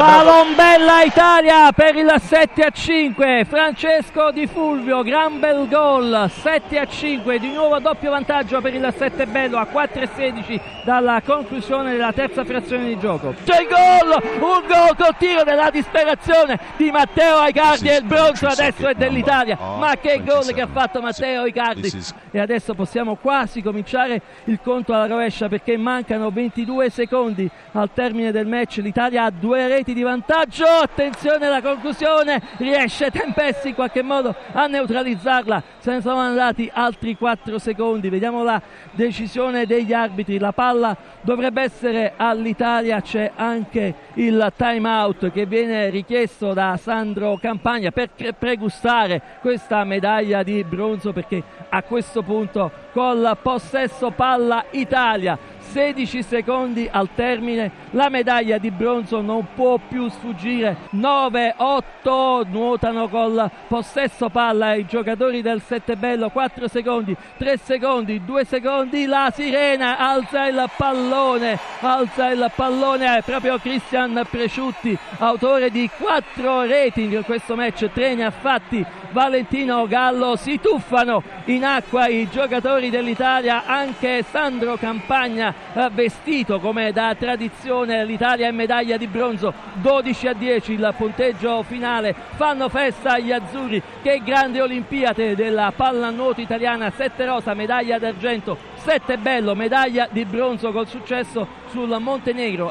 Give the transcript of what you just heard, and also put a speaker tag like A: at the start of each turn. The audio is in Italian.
A: Bravo. Palombella Italia per il 7 a 5, Francesco Di Fulvio, gran bel gol, 7 a 5, di nuovo doppio vantaggio per il 7 bello a 4 e 16 dalla conclusione della terza frazione di gioco. C'è il gol, un gol col tiro della disperazione di Matteo Aicardi e il bronzo adesso è dell'Italia, ma che gol che ha fatto Matteo Aicardi e adesso possiamo quasi cominciare il conto alla rovescia perché mancano 22 secondi al termine del match, l'Italia ha due reti di vantaggio, attenzione alla conclusione, riesce Tempesti in qualche modo a neutralizzarla, se ne sono andati altri 4 secondi, vediamo la decisione degli arbitri, la palla dovrebbe essere all'Italia, c'è anche il time out che viene richiesto da Sandro Campagna per pregustare questa medaglia di bronzo perché a questo punto col possesso palla Italia 16 secondi al termine la medaglia di bronzo non può più sfuggire. 9-8 nuotano col possesso palla i giocatori del Settebello 4 secondi 3 secondi 2 secondi la sirena alza il pallone alza il pallone proprio Cristian Presciutti autore di 4 rating in questo match 3 ne ha fatti Valentino Gallo si tuffano in acqua i giocatori dell'Italia anche Sandro Campagna vestito come da tradizione l'Italia è medaglia di bronzo 12 a 10 il punteggio finale. Fanno festa gli azzurri che grande olimpiade della pallanuoto italiana. 7 rosa medaglia d'argento. 7 bello medaglia di bronzo col successo sul Montenegro